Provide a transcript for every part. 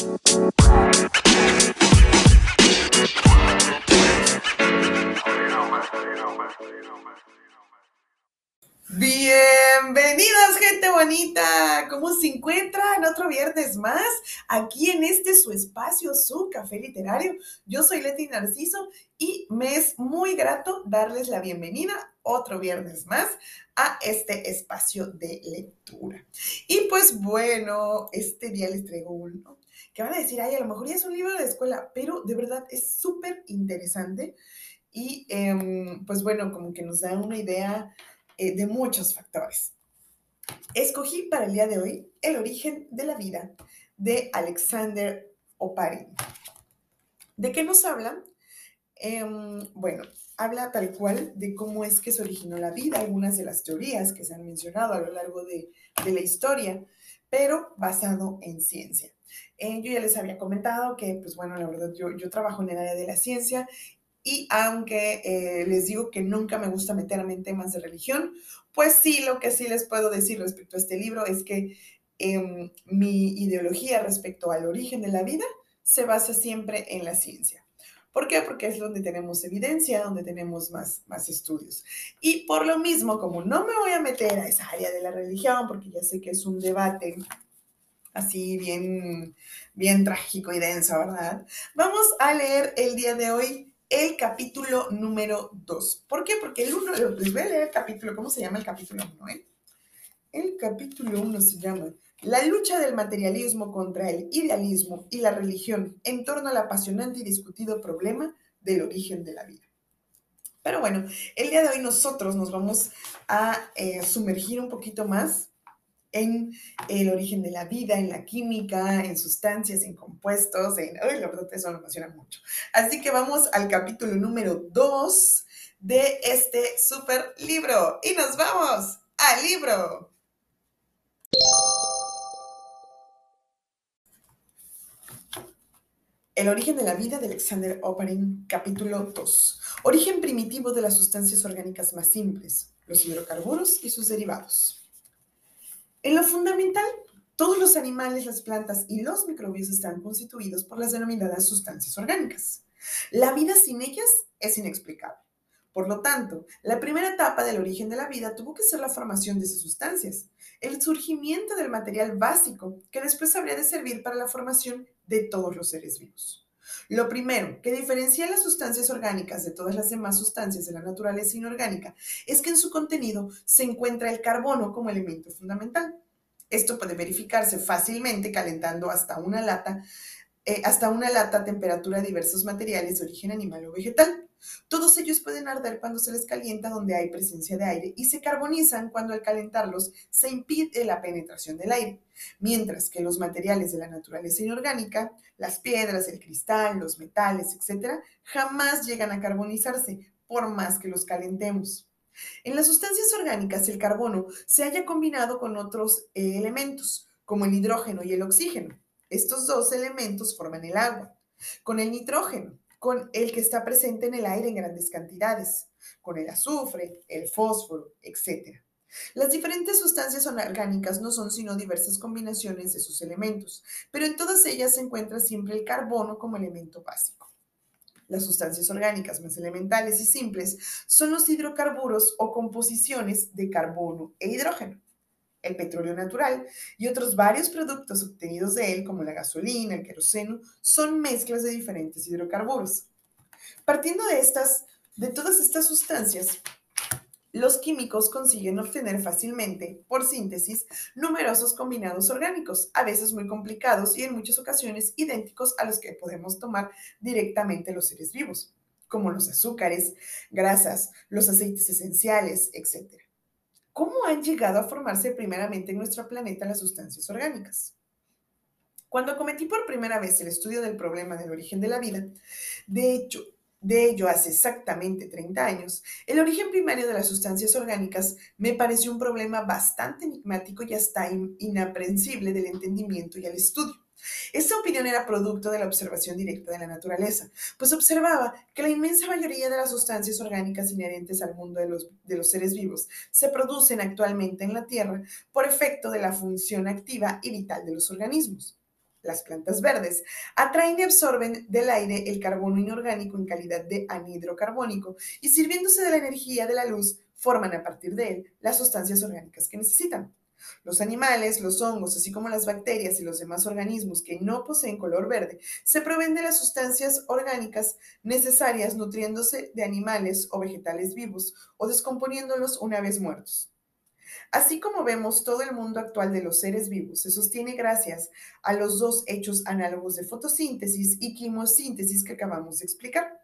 Bienvenidos, gente bonita. ¿Cómo se encuentran otro viernes más? Aquí en este su espacio, su café literario. Yo soy Leti Narciso y me es muy grato darles la bienvenida otro viernes más a este espacio de lectura. Y pues bueno, este día les traigo uno que van a decir, ay, a lo mejor ya es un libro de escuela, pero de verdad es súper interesante y em, pues bueno, como que nos da una idea eh, de muchos factores. Escogí para el día de hoy El origen de la vida de Alexander Oparin. ¿De qué nos habla? Em, bueno, habla tal cual de cómo es que se originó la vida, algunas de las teorías que se han mencionado a lo largo de, la historia, pero basado en ciencia. Eh, yo ya les había comentado que, pues bueno, la verdad, yo, yo trabajo en el área de la ciencia y aunque eh, les digo que nunca me gusta meterme en temas de religión, pues sí, lo que sí les puedo decir respecto a este libro es que em, mi ideología respecto al origen de la vida se basa siempre en la ciencia. ¿Por qué? Porque es donde tenemos evidencia, donde tenemos más, más estudios. Y por lo mismo, como no me voy a meter a esa área de la religión, porque ya sé que es un debate así bien, bien trágico y denso, ¿verdad? Vamos a leer el día de hoy el capítulo número 2. ¿Por qué? Porque el 1, les voy leer el capítulo, ¿cómo se llama el capítulo 1? Eh? El capítulo 1 se llama La lucha del materialismo contra el idealismo y la religión en torno al apasionante y discutido problema del origen de la vida. Pero bueno, el día de hoy nosotros nos vamos a eh, sumergir un poquito más en el origen de la vida, en la química, en sustancias, en compuestos, en... Ay, la verdad, eso me emociona mucho. Así que vamos al capítulo número 2 de este super libro. Y nos vamos al libro. El origen de la vida de Alexander Oparin, capítulo 2. Origen primitivo de las sustancias orgánicas más simples, los hidrocarburos y sus derivados. En lo fundamental, todos los animales, las plantas y los microbios están constituidos por las denominadas sustancias orgánicas. La vida sin ellas es inexplicable. Por lo tanto, la primera etapa del origen de la vida tuvo que ser la formación de esas sustancias, el surgimiento del material básico que después habría de servir para la formación de todos los seres vivos. Lo primero que diferencia las sustancias orgánicas de todas las demás sustancias de la naturaleza inorgánica es que en su contenido se encuentra el carbono como elemento fundamental. Esto puede verificarse fácilmente calentando hasta una lata, eh, hasta una lata a temperatura diversos materiales de origen animal o vegetal. Todos ellos pueden arder cuando se les calienta donde hay presencia de aire y se carbonizan cuando al calentarlos se impide la penetración del aire, mientras que los materiales de la naturaleza inorgánica, las piedras, el cristal, los metales, etc., jamás llegan a carbonizarse por más que los calentemos. En las sustancias orgánicas el carbono se haya combinado con otros eh, elementos, como el hidrógeno y el oxígeno. Estos dos elementos forman el agua. Con el nitrógeno, con el que está presente en el aire en grandes cantidades, con el azufre, el fósforo, etc. Las diferentes sustancias orgánicas no son sino diversas combinaciones de sus elementos, pero en todas ellas se encuentra siempre el carbono como elemento básico. Las sustancias orgánicas más elementales y simples son los hidrocarburos o composiciones de carbono e hidrógeno el petróleo natural y otros varios productos obtenidos de él, como la gasolina, el queroseno, son mezclas de diferentes hidrocarburos. Partiendo de estas, de todas estas sustancias, los químicos consiguen obtener fácilmente, por síntesis, numerosos combinados orgánicos, a veces muy complicados y en muchas ocasiones idénticos a los que podemos tomar directamente los seres vivos, como los azúcares, grasas, los aceites esenciales, etc. ¿Cómo han llegado a formarse primeramente en nuestro planeta las sustancias orgánicas? Cuando cometí por primera vez el estudio del problema del origen de la vida, de hecho, de ello hace exactamente 30 años, el origen primario de las sustancias orgánicas me pareció un problema bastante enigmático y hasta inaprensible del entendimiento y al estudio. Esta opinión era producto de la observación directa de la naturaleza, pues observaba que la inmensa mayoría de las sustancias orgánicas inherentes al mundo de los, seres vivos se producen actualmente en la Tierra por efecto de la función activa y vital de los organismos. las plantas verdes, atraen y absorben del aire el carbono inorgánico en calidad de anhidro carbónico y sirviéndose de la energía de la luz, forman a partir de él las sustancias orgánicas que necesitan. Los animales, los hongos, así como las bacterias y los demás organismos que no poseen color verde, se proveen de las sustancias orgánicas necesarias nutriéndose de animales o vegetales vivos o descomponiéndolos una vez muertos. Así como vemos, todo el mundo actual de los seres vivos se sostiene gracias a los dos hechos análogos de fotosíntesis y quimosíntesis que acabamos de explicar.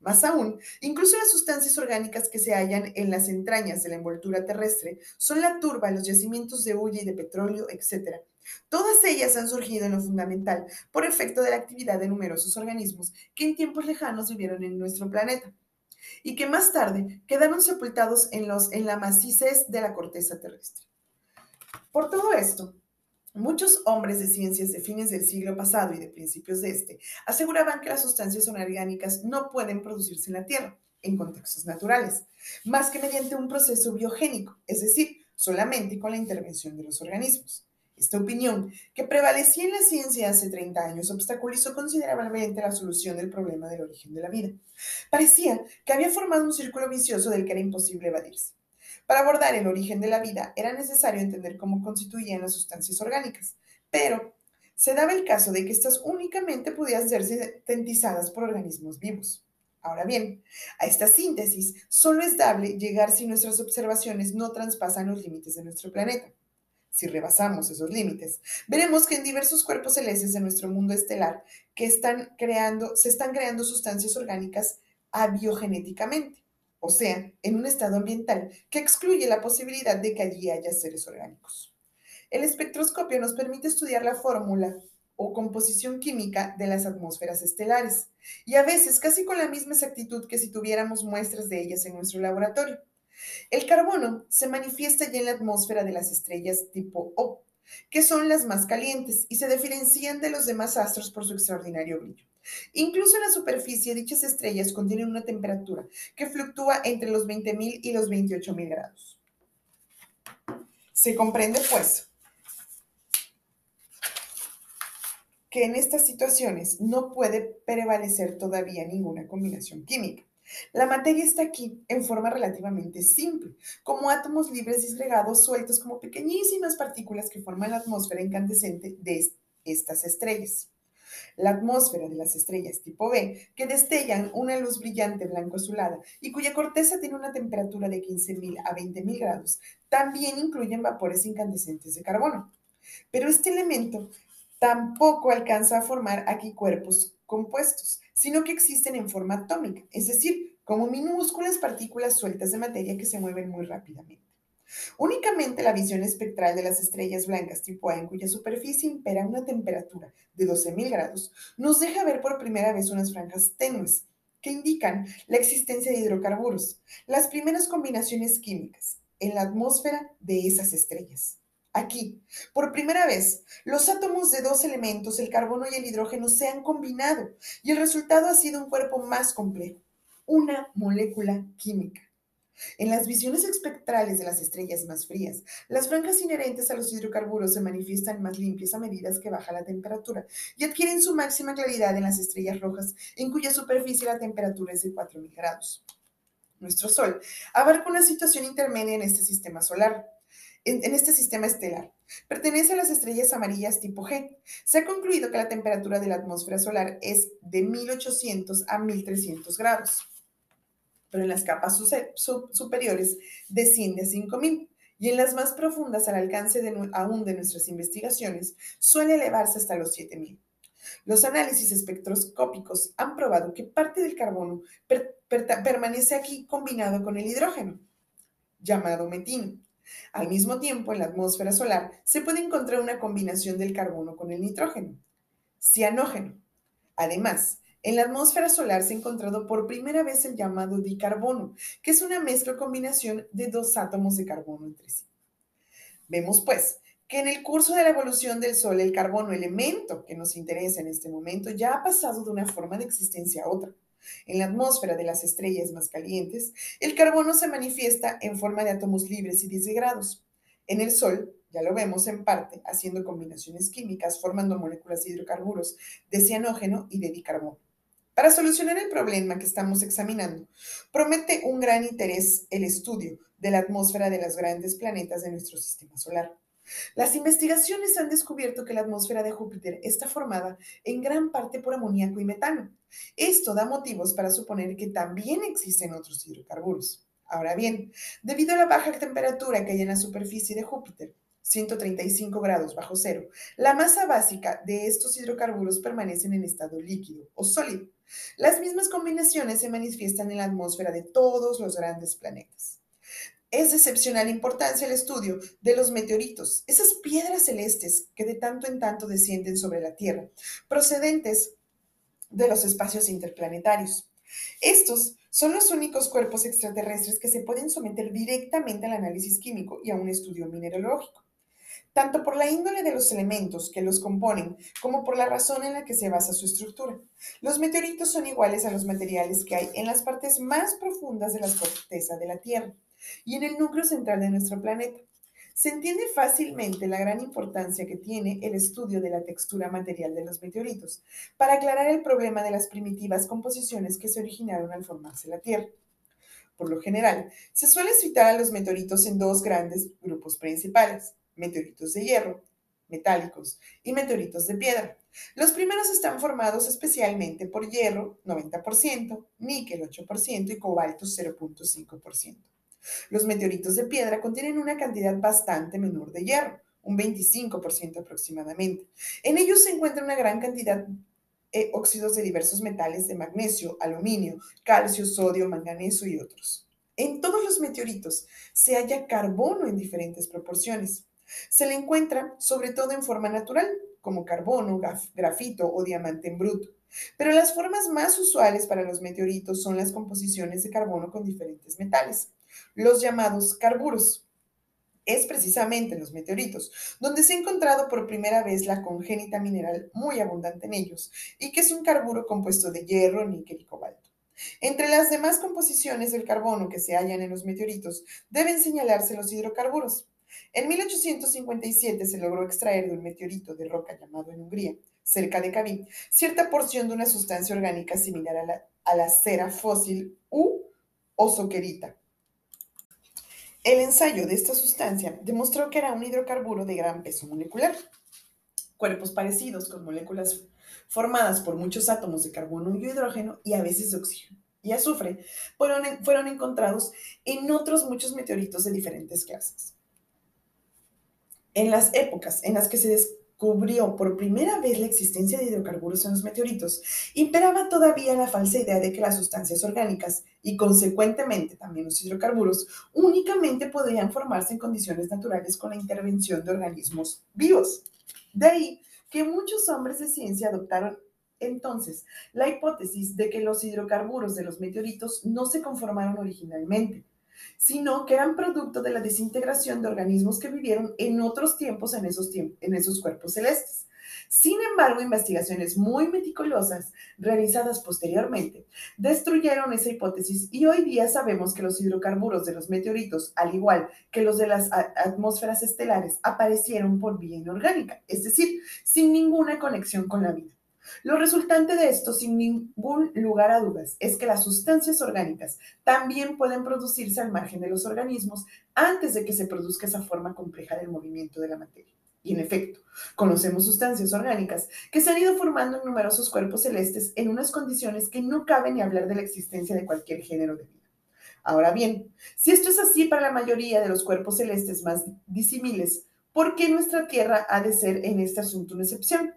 Más aún, incluso las sustancias orgánicas que se hallan en las entrañas de la envoltura terrestre son la turba, los yacimientos de hulla y de petróleo, etc. Todas ellas han surgido en lo fundamental por efecto de la actividad de numerosos organismos que en tiempos lejanos vivieron en nuestro planeta y que más tarde quedaron sepultados en, los, en la macizez de la corteza terrestre. Por todo esto, Muchos hombres de ciencias de fines del siglo pasado y de principios de este aseguraban que las sustancias orgánicas no pueden producirse en la Tierra, en contextos naturales, más que mediante un proceso biogénico, es decir, solamente con la intervención de los organismos. Esta opinión, que prevalecía en la ciencia hace 30 años, obstaculizó considerablemente la solución del problema del origen de la vida. Parecía que había formado un círculo vicioso del que era imposible evadirse. Para abordar el origen de la vida era necesario entender cómo constituían las sustancias orgánicas, pero se daba el caso de que éstas únicamente podían ser sintetizadas por organismos vivos. Ahora bien, a esta síntesis solo es dable llegar si nuestras observaciones no traspasan los límites de nuestro planeta. Si rebasamos esos límites, veremos que en diversos cuerpos celestes de nuestro mundo estelar que están creando, se están creando sustancias orgánicas abiogenéticamente, o sea, en un estado ambiental que excluye la posibilidad de que allí haya seres orgánicos. El espectroscopio nos permite estudiar la fórmula o composición química de las atmósferas estelares, y a veces casi con la misma exactitud que si tuviéramos muestras de ellas en nuestro laboratorio. El carbono se manifiesta ya en la atmósfera de las estrellas tipo O, que son las más calientes y se diferencian de los demás astros por su extraordinario brillo. Incluso en la superficie, dichas estrellas contienen una temperatura que fluctúa entre los 20.000 y los 28.000 grados. Se comprende, pues, que en estas situaciones no puede prevalecer todavía ninguna combinación química. La materia está aquí en forma relativamente simple, como átomos libres disgregados sueltos como pequeñísimas partículas que forman la atmósfera incandescente de estas estrellas. La atmósfera de las estrellas tipo B, que destellan una luz brillante blanco azulada y cuya corteza tiene una temperatura de 15.000 a 20.000 grados, también incluyen vapores incandescentes de carbono. Pero este elemento tampoco alcanza a formar aquí cuerpos compuestos, sino que existen en forma atómica, es decir, como minúsculas partículas sueltas de materia que se mueven muy rápidamente. Únicamente la visión espectral de las estrellas blancas tipo A, en cuya superficie impera una temperatura de 12.000 grados, nos deja ver por primera vez unas franjas tenues que indican la existencia de hidrocarburos, las primeras combinaciones químicas en la atmósfera de esas estrellas. Aquí, por primera vez, los átomos de dos elementos, el carbono y el hidrógeno, se han combinado y el resultado ha sido un cuerpo más complejo, una molécula química. En las visiones espectrales de las estrellas más frías, las franjas inherentes a los hidrocarburos se manifiestan más limpias a medida que baja la temperatura y adquieren su máxima claridad en las estrellas rojas, en cuya superficie la temperatura es de 4.000 grados. Nuestro Sol abarca una situación intermedia en este sistema solar en, este sistema estelar. Pertenece a las estrellas amarillas tipo G. Se ha concluido que la temperatura de la atmósfera solar es de 1800 a 1300 grados, pero en las capas superiores desciende a 5000 y en las más profundas, al alcance de, aún de nuestras investigaciones, suele elevarse hasta los 7000. Los análisis espectroscópicos han probado que parte del carbono permanece aquí combinado con el hidrógeno, llamado metino, al mismo tiempo, en la atmósfera solar se puede encontrar una combinación del carbono con el nitrógeno, cianógeno. Además, en la atmósfera solar se ha encontrado por primera vez el llamado dicarbono, que es una mezcla o combinación de dos átomos de carbono entre sí. Vemos, pues, que en el curso de la evolución del Sol, el carbono, elemento que nos interesa en este momento, ya ha pasado de una forma de existencia a otra. En la atmósfera de las estrellas más calientes, el carbono se manifiesta en forma de átomos libres y disgregados. En el Sol, ya lo vemos en parte haciendo combinaciones químicas formando moléculas de hidrocarburos de cianógeno y de dicarbono. Para solucionar el problema que estamos examinando, promete un gran interés el estudio de la atmósfera de los grandes planetas de nuestro sistema solar. Las investigaciones han descubierto que la atmósfera de Júpiter está formada en gran parte por amoníaco y metano. Esto da motivos para suponer que también existen otros hidrocarburos. Ahora bien, debido a la baja temperatura que hay en la superficie de Júpiter, 135 grados bajo cero, la masa básica de estos hidrocarburos permanecen en estado líquido o sólido. Las mismas combinaciones se manifiestan en la atmósfera de todos los grandes planetas. Es de excepcional importancia el estudio de los meteoritos, esas piedras celestes que de tanto en tanto descienden sobre la Tierra, procedentes de los espacios interplanetarios. Estos son los únicos cuerpos extraterrestres que se pueden someter directamente al análisis químico y a un estudio mineralógico, tanto por la índole de los elementos que los componen como por la razón en la que se basa su estructura. Los meteoritos son iguales a los materiales que hay en las partes más profundas de la corteza de la Tierra y en el núcleo central de nuestro planeta. Se entiende fácilmente la gran importancia que tiene el estudio de la textura material de los meteoritos para aclarar el problema de las primitivas composiciones que se originaron al formarse la Tierra. Por lo general, se suele citar a los meteoritos en dos grandes grupos principales, meteoritos de hierro, metálicos, y meteoritos de piedra. Los primeros están formados especialmente por hierro, 90%, níquel, 8% y cobalto, 0.5%. Los meteoritos de piedra contienen una cantidad bastante menor de hierro, un 25% aproximadamente. En ellos se encuentra una gran cantidad de eh, óxidos de diversos metales de magnesio, aluminio, calcio, sodio, manganeso y otros. En todos los meteoritos se halla carbono en diferentes proporciones. Se le encuentra sobre todo en forma natural, como carbono, grafito o diamante en bruto. Pero las formas más usuales para los meteoritos son las composiciones de carbono con diferentes metales los llamados carburos. Es precisamente en los meteoritos donde se ha encontrado por primera vez la congénita mineral muy abundante en ellos y que es un carburo compuesto de hierro, níquel y cobalto. Entre las demás composiciones del carbono que se hallan en los meteoritos deben señalarse los hidrocarburos. En 1857 se logró extraer de un meteorito de roca llamado en Hungría, cerca de Cabin, cierta porción de una sustancia orgánica similar a la, a la cera fósil U o soquerita, el ensayo de esta sustancia demostró que era un hidrocarburo de gran peso molecular. Cuerpos parecidos con moléculas formadas por muchos átomos de carbono y hidrógeno y a veces de oxígeno y azufre fueron, fueron encontrados en otros muchos meteoritos de diferentes clases. En las épocas en las que se descubrió por primera vez la existencia de hidrocarburos en los meteoritos, imperaba todavía la falsa idea de que las sustancias orgánicas y consecuentemente también los hidrocarburos únicamente podían formarse en condiciones naturales con la intervención de organismos vivos. De ahí que muchos hombres de ciencia adoptaron entonces la hipótesis de que los hidrocarburos de los meteoritos no se conformaron originalmente, sino que eran producto de la desintegración de organismos que vivieron en otros tiempos en esos, en esos cuerpos celestes. Sin embargo, investigaciones muy meticulosas realizadas posteriormente destruyeron esa hipótesis y hoy día sabemos que los hidrocarburos de los meteoritos, al igual que los de las atmósferas estelares, aparecieron por vía inorgánica, es decir, sin ninguna conexión con la vida. Lo resultante de esto, sin ningún lugar a dudas, es que las sustancias orgánicas también pueden producirse al margen de los organismos antes de que se produzca esa forma compleja del movimiento de la materia. Y en efecto, conocemos sustancias orgánicas que se han ido formando en numerosos cuerpos celestes en unas condiciones que no cabe ni hablar de la existencia de cualquier género de vida. Ahora bien, si esto es así para la mayoría de los cuerpos celestes más disímiles, ¿por qué nuestra Tierra ha de ser en este asunto una excepción?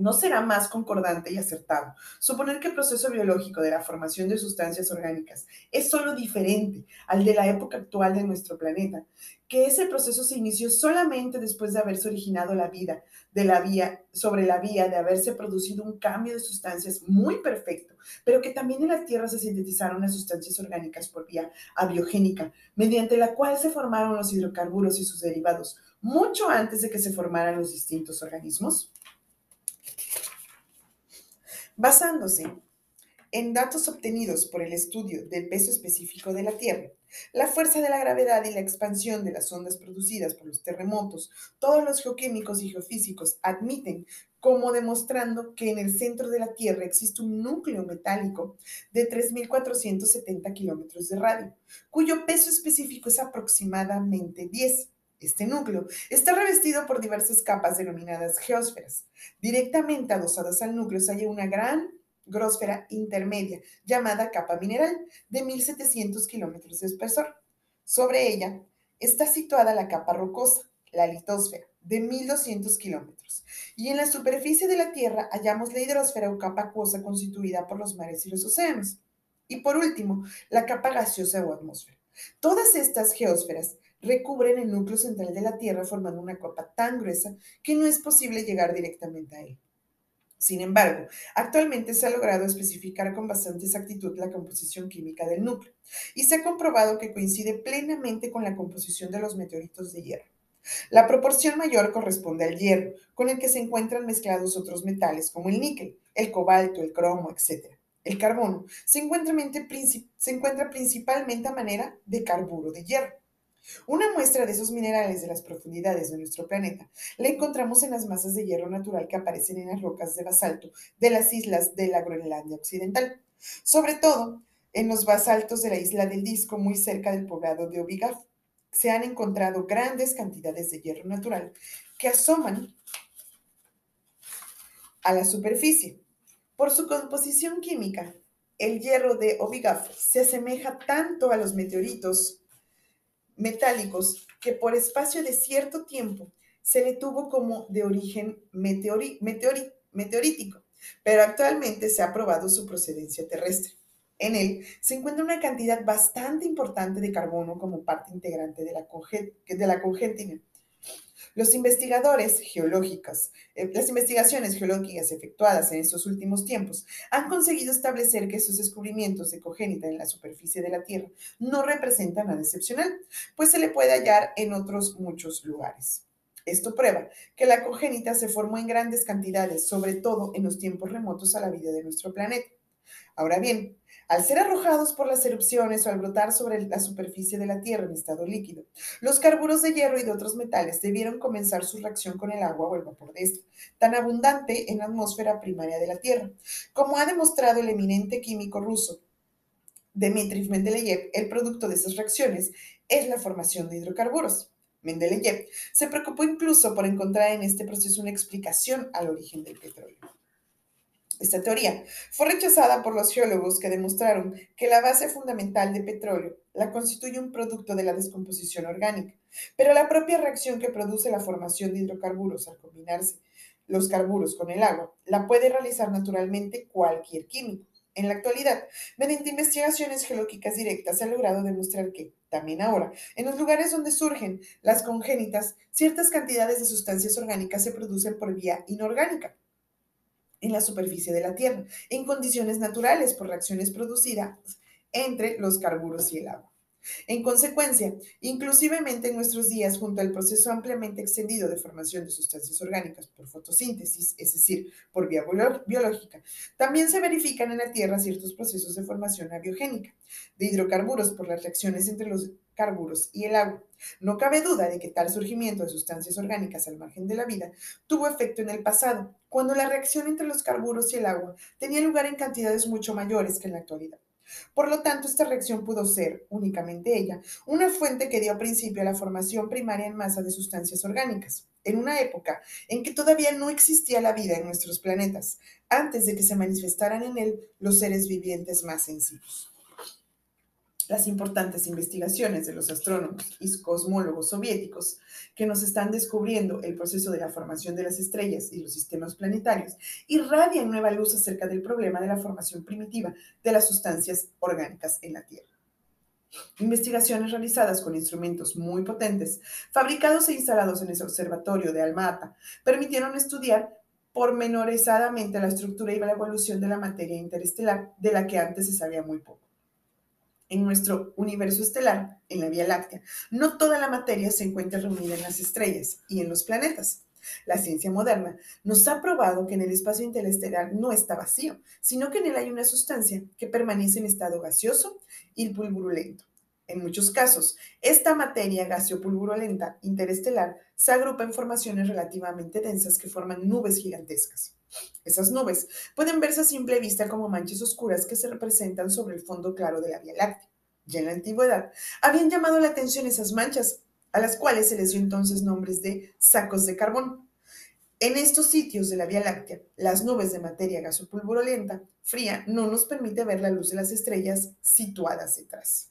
¿No será más concordante y acertado suponer que el proceso biológico de la formación de sustancias orgánicas es solo diferente al de la época actual de nuestro planeta, que ese proceso se inició solamente después de haberse originado la vida, de la vía, sobre la vía de haberse producido un cambio de sustancias muy perfecto, pero que también en la Tierra se sintetizaron las sustancias orgánicas por vía abiogénica, mediante la cual se formaron los hidrocarburos y sus derivados, mucho antes de que se formaran los distintos organismos? Basándose en datos obtenidos por el estudio del peso específico de la Tierra, la fuerza de la gravedad y la expansión de las ondas producidas por los terremotos, todos los geoquímicos y geofísicos admiten como demostrando que en el centro de la Tierra existe un núcleo metálico de 3.470 kilómetros de radio, cuyo peso específico es aproximadamente 10. Este núcleo está revestido por diversas capas denominadas geósferas. Directamente adosadas al núcleo se halla una gran grosfera intermedia, llamada capa mineral, de 1.700 kilómetros de espesor. Sobre ella está situada la capa rocosa, la litosfera, de 1.200 kilómetros. Y en la superficie de la Tierra hallamos la hidrosfera o capa acuosa constituida por los mares y los océanos. Y por último, la capa gaseosa o atmósfera. Todas estas geósferas recubren el núcleo central de la Tierra formando una capa tan gruesa que no es posible llegar directamente a él. Sin embargo, actualmente se ha logrado especificar con bastante exactitud la composición química del núcleo y se ha comprobado que coincide plenamente con la composición de los meteoritos de hierro. La proporción mayor corresponde al hierro, con el que se encuentran mezclados otros metales como el níquel, el cobalto, el cromo, etc. El carbono se encuentra, se encuentra principalmente a manera de carburo de hierro. Una muestra de esos minerales de las profundidades de nuestro planeta la encontramos en las masas de hierro natural que aparecen en las rocas de basalto de las islas de la Groenlandia Occidental, sobre todo en los basaltos de la isla del Disco, muy cerca del poblado de Obigaf. Se han encontrado grandes cantidades de hierro natural que asoman a la superficie. Por su composición química, el hierro de Obigaf se asemeja tanto a los meteoritos metálicos que por espacio de cierto tiempo se le tuvo como de origen meteorítico, pero actualmente se ha probado su procedencia terrestre. En él se encuentra una cantidad bastante importante de carbono como parte integrante de la, de la los investigadores geológicos, eh, las investigaciones geológicas efectuadas en estos últimos tiempos han conseguido establecer que esos descubrimientos de cogénita en la superficie de la Tierra no representan nada excepcional, pues se le puede hallar en otros muchos lugares. Esto prueba que la cogénita se formó en grandes cantidades, sobre todo en los tiempos remotos a la vida de nuestro planeta. Ahora bien, al ser arrojados por las erupciones o al brotar sobre la superficie de la Tierra en estado líquido, los carburos de hierro y de otros metales debieron comenzar su reacción con el agua o el vapor de esta, tan abundante en la atmósfera primaria de la Tierra, como ha demostrado el eminente químico ruso Dmitry Mendeleev, el producto de esas reacciones es la formación de hidrocarburos. Mendeleev se preocupó incluso por encontrar en este proceso una explicación al origen del petróleo. Esta teoría fue rechazada por los geólogos que demostraron que la base fundamental de petróleo la constituye un producto de la descomposición orgánica, pero la propia reacción que produce la formación de hidrocarburos al combinarse los carburos con el agua la puede realizar naturalmente cualquier químico. En la actualidad, mediante investigaciones geológicas directas se ha logrado demostrar que, también ahora, en los lugares donde surgen las congénitas, ciertas cantidades de sustancias orgánicas se producen por vía inorgánica en la superficie de la Tierra, en condiciones naturales por reacciones producidas entre los carburos y el agua. En consecuencia, inclusivemente en nuestros días, junto al proceso ampliamente extendido de formación de sustancias orgánicas por fotosíntesis, es decir, por vía biológica, también se verifican en la Tierra ciertos procesos de formación abiogénica de hidrocarburos por las reacciones entre los carburos y el agua. No cabe duda de que tal surgimiento de sustancias orgánicas al margen de la vida tuvo efecto en el pasado, cuando la reacción entre los carburos y el agua tenía lugar en cantidades mucho mayores que en la actualidad. Por lo tanto, esta reacción pudo ser, únicamente ella, una fuente que dio principio a la formación primaria en masa de sustancias orgánicas, en una época en que todavía no existía la vida en nuestros planetas, antes de que se manifestaran en él los seres vivientes más sencillos las importantes investigaciones de los astrónomos y cosmólogos soviéticos que nos están descubriendo el proceso de la formación de las estrellas y los sistemas planetarios irradian nueva luz acerca del problema de la formación primitiva de las sustancias orgánicas en la Tierra. Investigaciones realizadas con instrumentos muy potentes, fabricados e instalados en el observatorio de Alma-Ata, permitieron estudiar pormenorizadamente la estructura y la evolución de la materia interestelar, de la que antes se sabía muy poco en nuestro universo estelar, en la Vía Láctea, no toda la materia se encuentra reunida en las estrellas y en los planetas. La ciencia moderna nos ha probado que en el espacio interestelar no está vacío, sino que en él hay una sustancia que permanece en estado gaseoso y pulburulento. En muchos casos, esta materia gaseo-pulburulenta interestelar se agrupa en formaciones relativamente densas que forman nubes gigantescas. Esas nubes pueden verse a simple vista como manchas oscuras que se representan sobre el fondo claro de la Vía Láctea. Ya en la antigüedad habían llamado la atención esas manchas, a las cuales se les dio entonces nombres de sacos de carbón. En estos sitios de la Vía Láctea, las nubes de materia gasopulverulenta fría no nos permite ver la luz de las estrellas situadas detrás.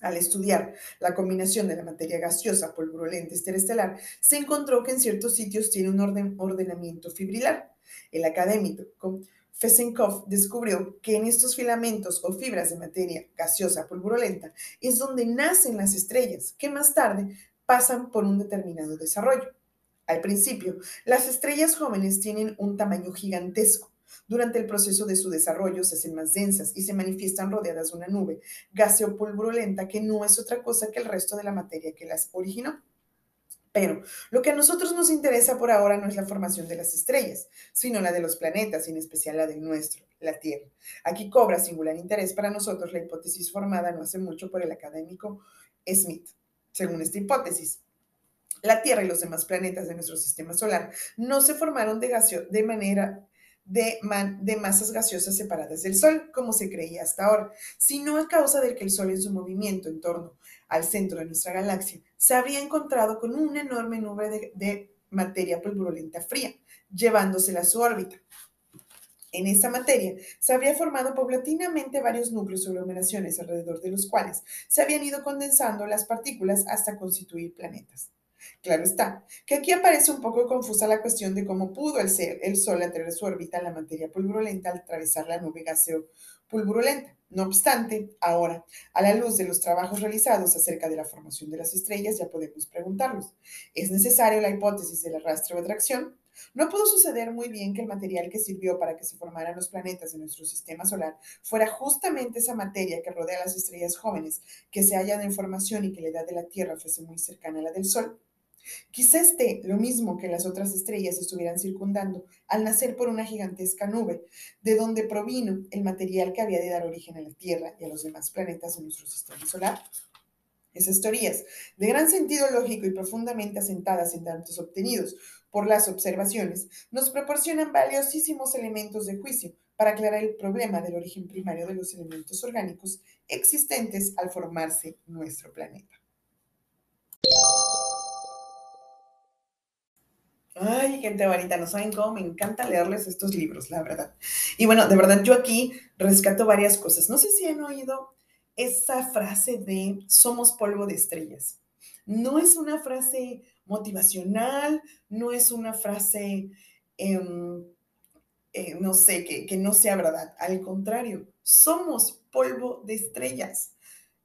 Al estudiar la combinación de la materia gaseosa pulverulenta interestelar, se encontró que en ciertos sitios tiene un ordenamiento fibrilar. El académico Fesenkov descubrió que en estos filamentos o fibras de materia gaseosa pulverulenta es donde nacen las estrellas, que más tarde pasan por un determinado desarrollo. Al principio, las estrellas jóvenes tienen un tamaño gigantesco. Durante el proceso de su desarrollo se hacen más densas y se manifiestan rodeadas de una nube gaseo-pulverulenta que no es otra cosa que el resto de la materia que las originó. Pero lo que a nosotros nos interesa por ahora no es la formación de las estrellas, sino la de los planetas, en especial la del nuestro, la Tierra. Aquí cobra singular interés para nosotros la hipótesis formada no hace mucho por el académico Smith. Según esta hipótesis, la Tierra y los demás planetas de nuestro sistema solar no se formaron de, de manera de, de, masas gaseosas separadas del Sol, como se creía hasta ahora, sino a causa de que el Sol en su movimiento en torno al centro de nuestra galaxia se había encontrado con una enorme nube de, materia pulverulenta fría, llevándosela a su órbita. En esta materia se había formado paulatinamente varios núcleos o aglomeraciones alrededor de los cuales se habían ido condensando las partículas hasta constituir planetas. Claro está, que aquí aparece un poco confusa la cuestión de cómo pudo el, ser, el Sol atraer su órbita la materia pulverulenta al atravesar la nube gaseo pulverulenta. No obstante, ahora, a la luz de los trabajos realizados acerca de la formación de las estrellas, ya podemos preguntarnos, ¿es necesaria la hipótesis del arrastre o atracción? No pudo suceder muy bien que el material que sirvió para que se formaran los planetas de nuestro sistema solar fuera justamente esa materia que rodea a las estrellas jóvenes que se hallan en formación y que la edad de la Tierra fuese muy cercana a la del Sol. Quizá esté lo mismo que las otras estrellas estuvieran circundando al nacer por una gigantesca nube, de donde provino el material que había de dar origen a la Tierra y a los demás planetas de nuestro sistema solar. Esas teorías, de gran sentido lógico y profundamente asentadas en datos obtenidos por las observaciones, nos proporcionan valiosísimos elementos de juicio para aclarar el problema del origen primario de los elementos orgánicos existentes al formarse nuestro planeta. Gente bonita, no saben cómo me encanta leerles estos libros, la verdad. Y bueno, de verdad, yo aquí rescato varias cosas. No sé si han oído esa frase de somos polvo de estrellas. No es una frase motivacional, no es una frase, em, eh, no sé, que, que, no sea verdad. Al contrario, somos polvo de estrellas.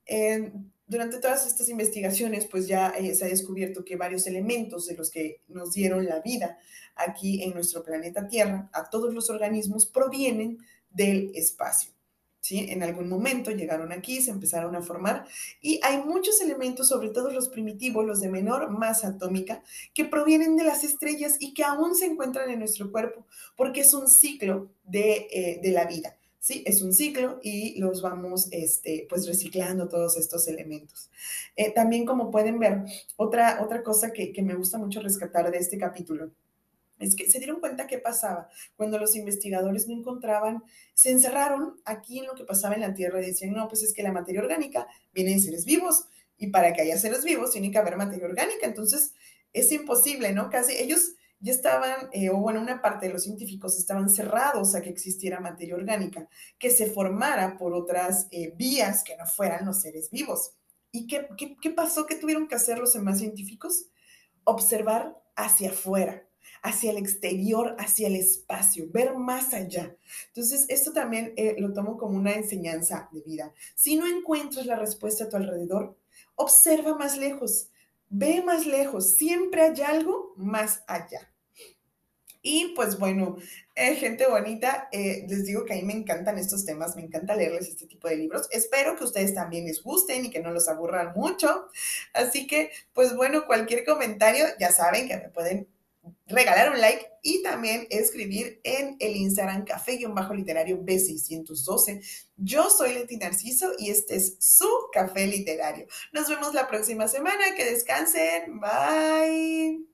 Em, durante todas estas investigaciones, pues ya eh, se ha descubierto que varios elementos de los que nos dieron la vida aquí en nuestro planeta Tierra, a todos los organismos, provienen del espacio. ¿Sí? En algún momento llegaron aquí, se empezaron a formar y hay muchos elementos, sobre todo los primitivos, los de menor masa atómica, que provienen de las estrellas y que aún se encuentran en nuestro cuerpo porque es un ciclo de, eh, de la vida. Sí, es un ciclo y los vamos este, pues reciclando todos estos elementos. Eh, también como pueden ver, otra, otra cosa que, que me gusta mucho rescatar de este capítulo es que se dieron cuenta qué pasaba cuando los investigadores no encontraban, se encerraron aquí en lo que pasaba en la Tierra y decían, no, pues es que la materia orgánica viene de seres vivos y para que haya seres vivos tiene que haber materia orgánica, entonces es imposible, ¿no? Casi ellos ya estaban, eh, o bueno, una parte de los científicos estaban cerrados a que existiera materia orgánica, que se formara por otras eh, vías que no fueran los seres vivos. ¿Y qué, qué, qué pasó? ¿Qué tuvieron que hacer los demás científicos? Observar hacia afuera, hacia el exterior, hacia el espacio, ver más allá. Entonces, esto también eh, lo tomo como una enseñanza de vida. Si no encuentras la respuesta a tu alrededor, observa más lejos, ve más lejos, siempre hay algo más allá. Y pues bueno, eh, gente bonita, eh, les digo que a mí me encantan estos temas, me encanta leerles este tipo de libros. Espero que ustedes también les gusten y que no los aburran mucho. Así que, pues bueno, cualquier comentario, ya saben que me pueden regalar un like y también escribir en el Instagram café-literario B612. Yo soy Leti Narciso y este es su café literario. Nos vemos la próxima semana. Que descansen. Bye.